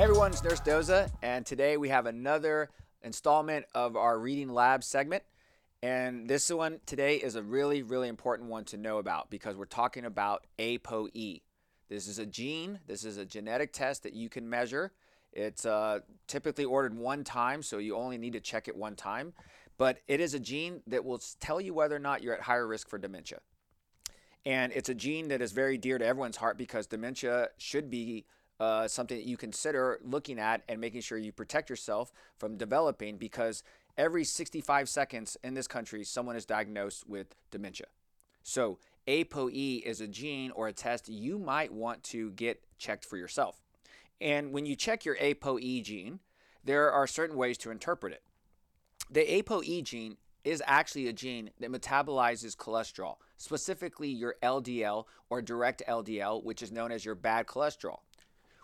Hey everyone, it's Nurse Doza, and today we have another installment of our Reading Lab segment. And this one today is a really, really important one to know about because we're talking about ApoE. This is a gene, this is a genetic test that you can measure. It's uh, typically ordered one time, so you only need to check it one time. But it is a gene that will tell you whether or not you're at higher risk for dementia. And it's a gene that is very dear to everyone's heart because dementia should be uh, something that you consider looking at and making sure you protect yourself from developing because every 65 seconds in this country, someone is diagnosed with dementia. So, ApoE is a gene or a test you might want to get checked for yourself. And when you check your ApoE gene, there are certain ways to interpret it. The ApoE gene is actually a gene that metabolizes cholesterol, specifically your LDL or direct LDL, which is known as your bad cholesterol.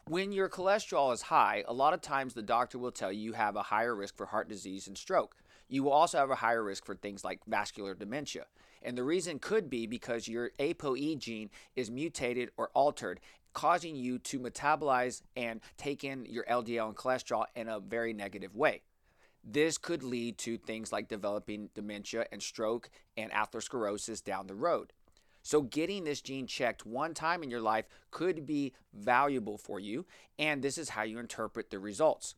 When your cholesterol is high, a lot of times the doctor will tell you you have a higher risk for heart disease and stroke. You will also have a higher risk for things like vascular dementia. And the reason could be because your ApoE gene is mutated or altered, causing you to metabolize and take in your LDL and cholesterol in a very negative way. This could lead to things like developing dementia and stroke and atherosclerosis down the road. So, getting this gene checked one time in your life could be valuable for you, and this is how you interpret the results.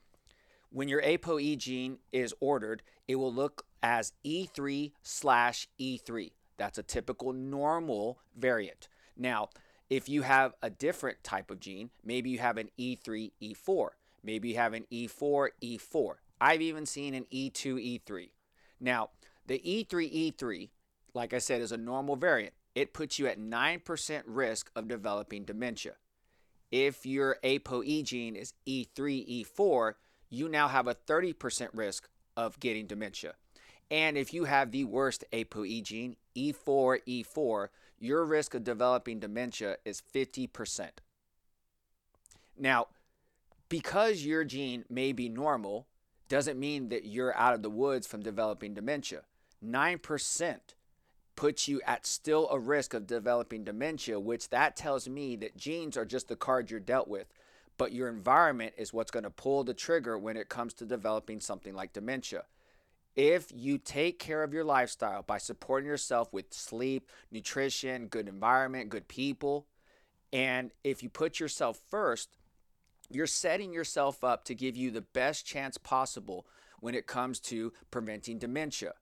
When your ApoE gene is ordered, it will look as E3 slash E3. That's a typical normal variant. Now, if you have a different type of gene, maybe you have an E3, E4, maybe you have an E4, E4. I've even seen an E2, E3. Now, the E3, E3, like I said, is a normal variant it puts you at 9% risk of developing dementia. If your ApoE gene is E3, E4, you now have a 30% risk of getting dementia. And if you have the worst ApoE gene, E4, E4, your risk of developing dementia is 50%. Now, because your gene may be normal, doesn't mean that you're out of the woods from developing dementia. 9% puts you at still a risk of developing dementia, which that tells me that genes are just the card you're dealt with, but your environment is what's going to pull the trigger when it comes to developing something like dementia. If you take care of your lifestyle by supporting yourself with sleep, nutrition, good environment, good people, and if you put yourself first, you're setting yourself up to give you the best chance possible when it comes to preventing dementia.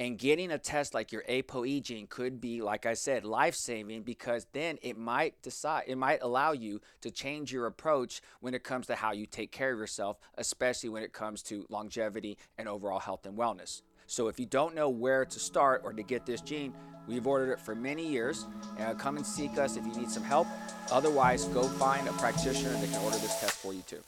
And getting a test like your ApoE gene could be, like I said, life saving because then it might decide, it might allow you to change your approach when it comes to how you take care of yourself, especially when it comes to longevity and overall health and wellness. So if you don't know where to start or to get this gene, we've ordered it for many years. Uh, come and seek us if you need some help. Otherwise, go find a practitioner that can order this test for you too.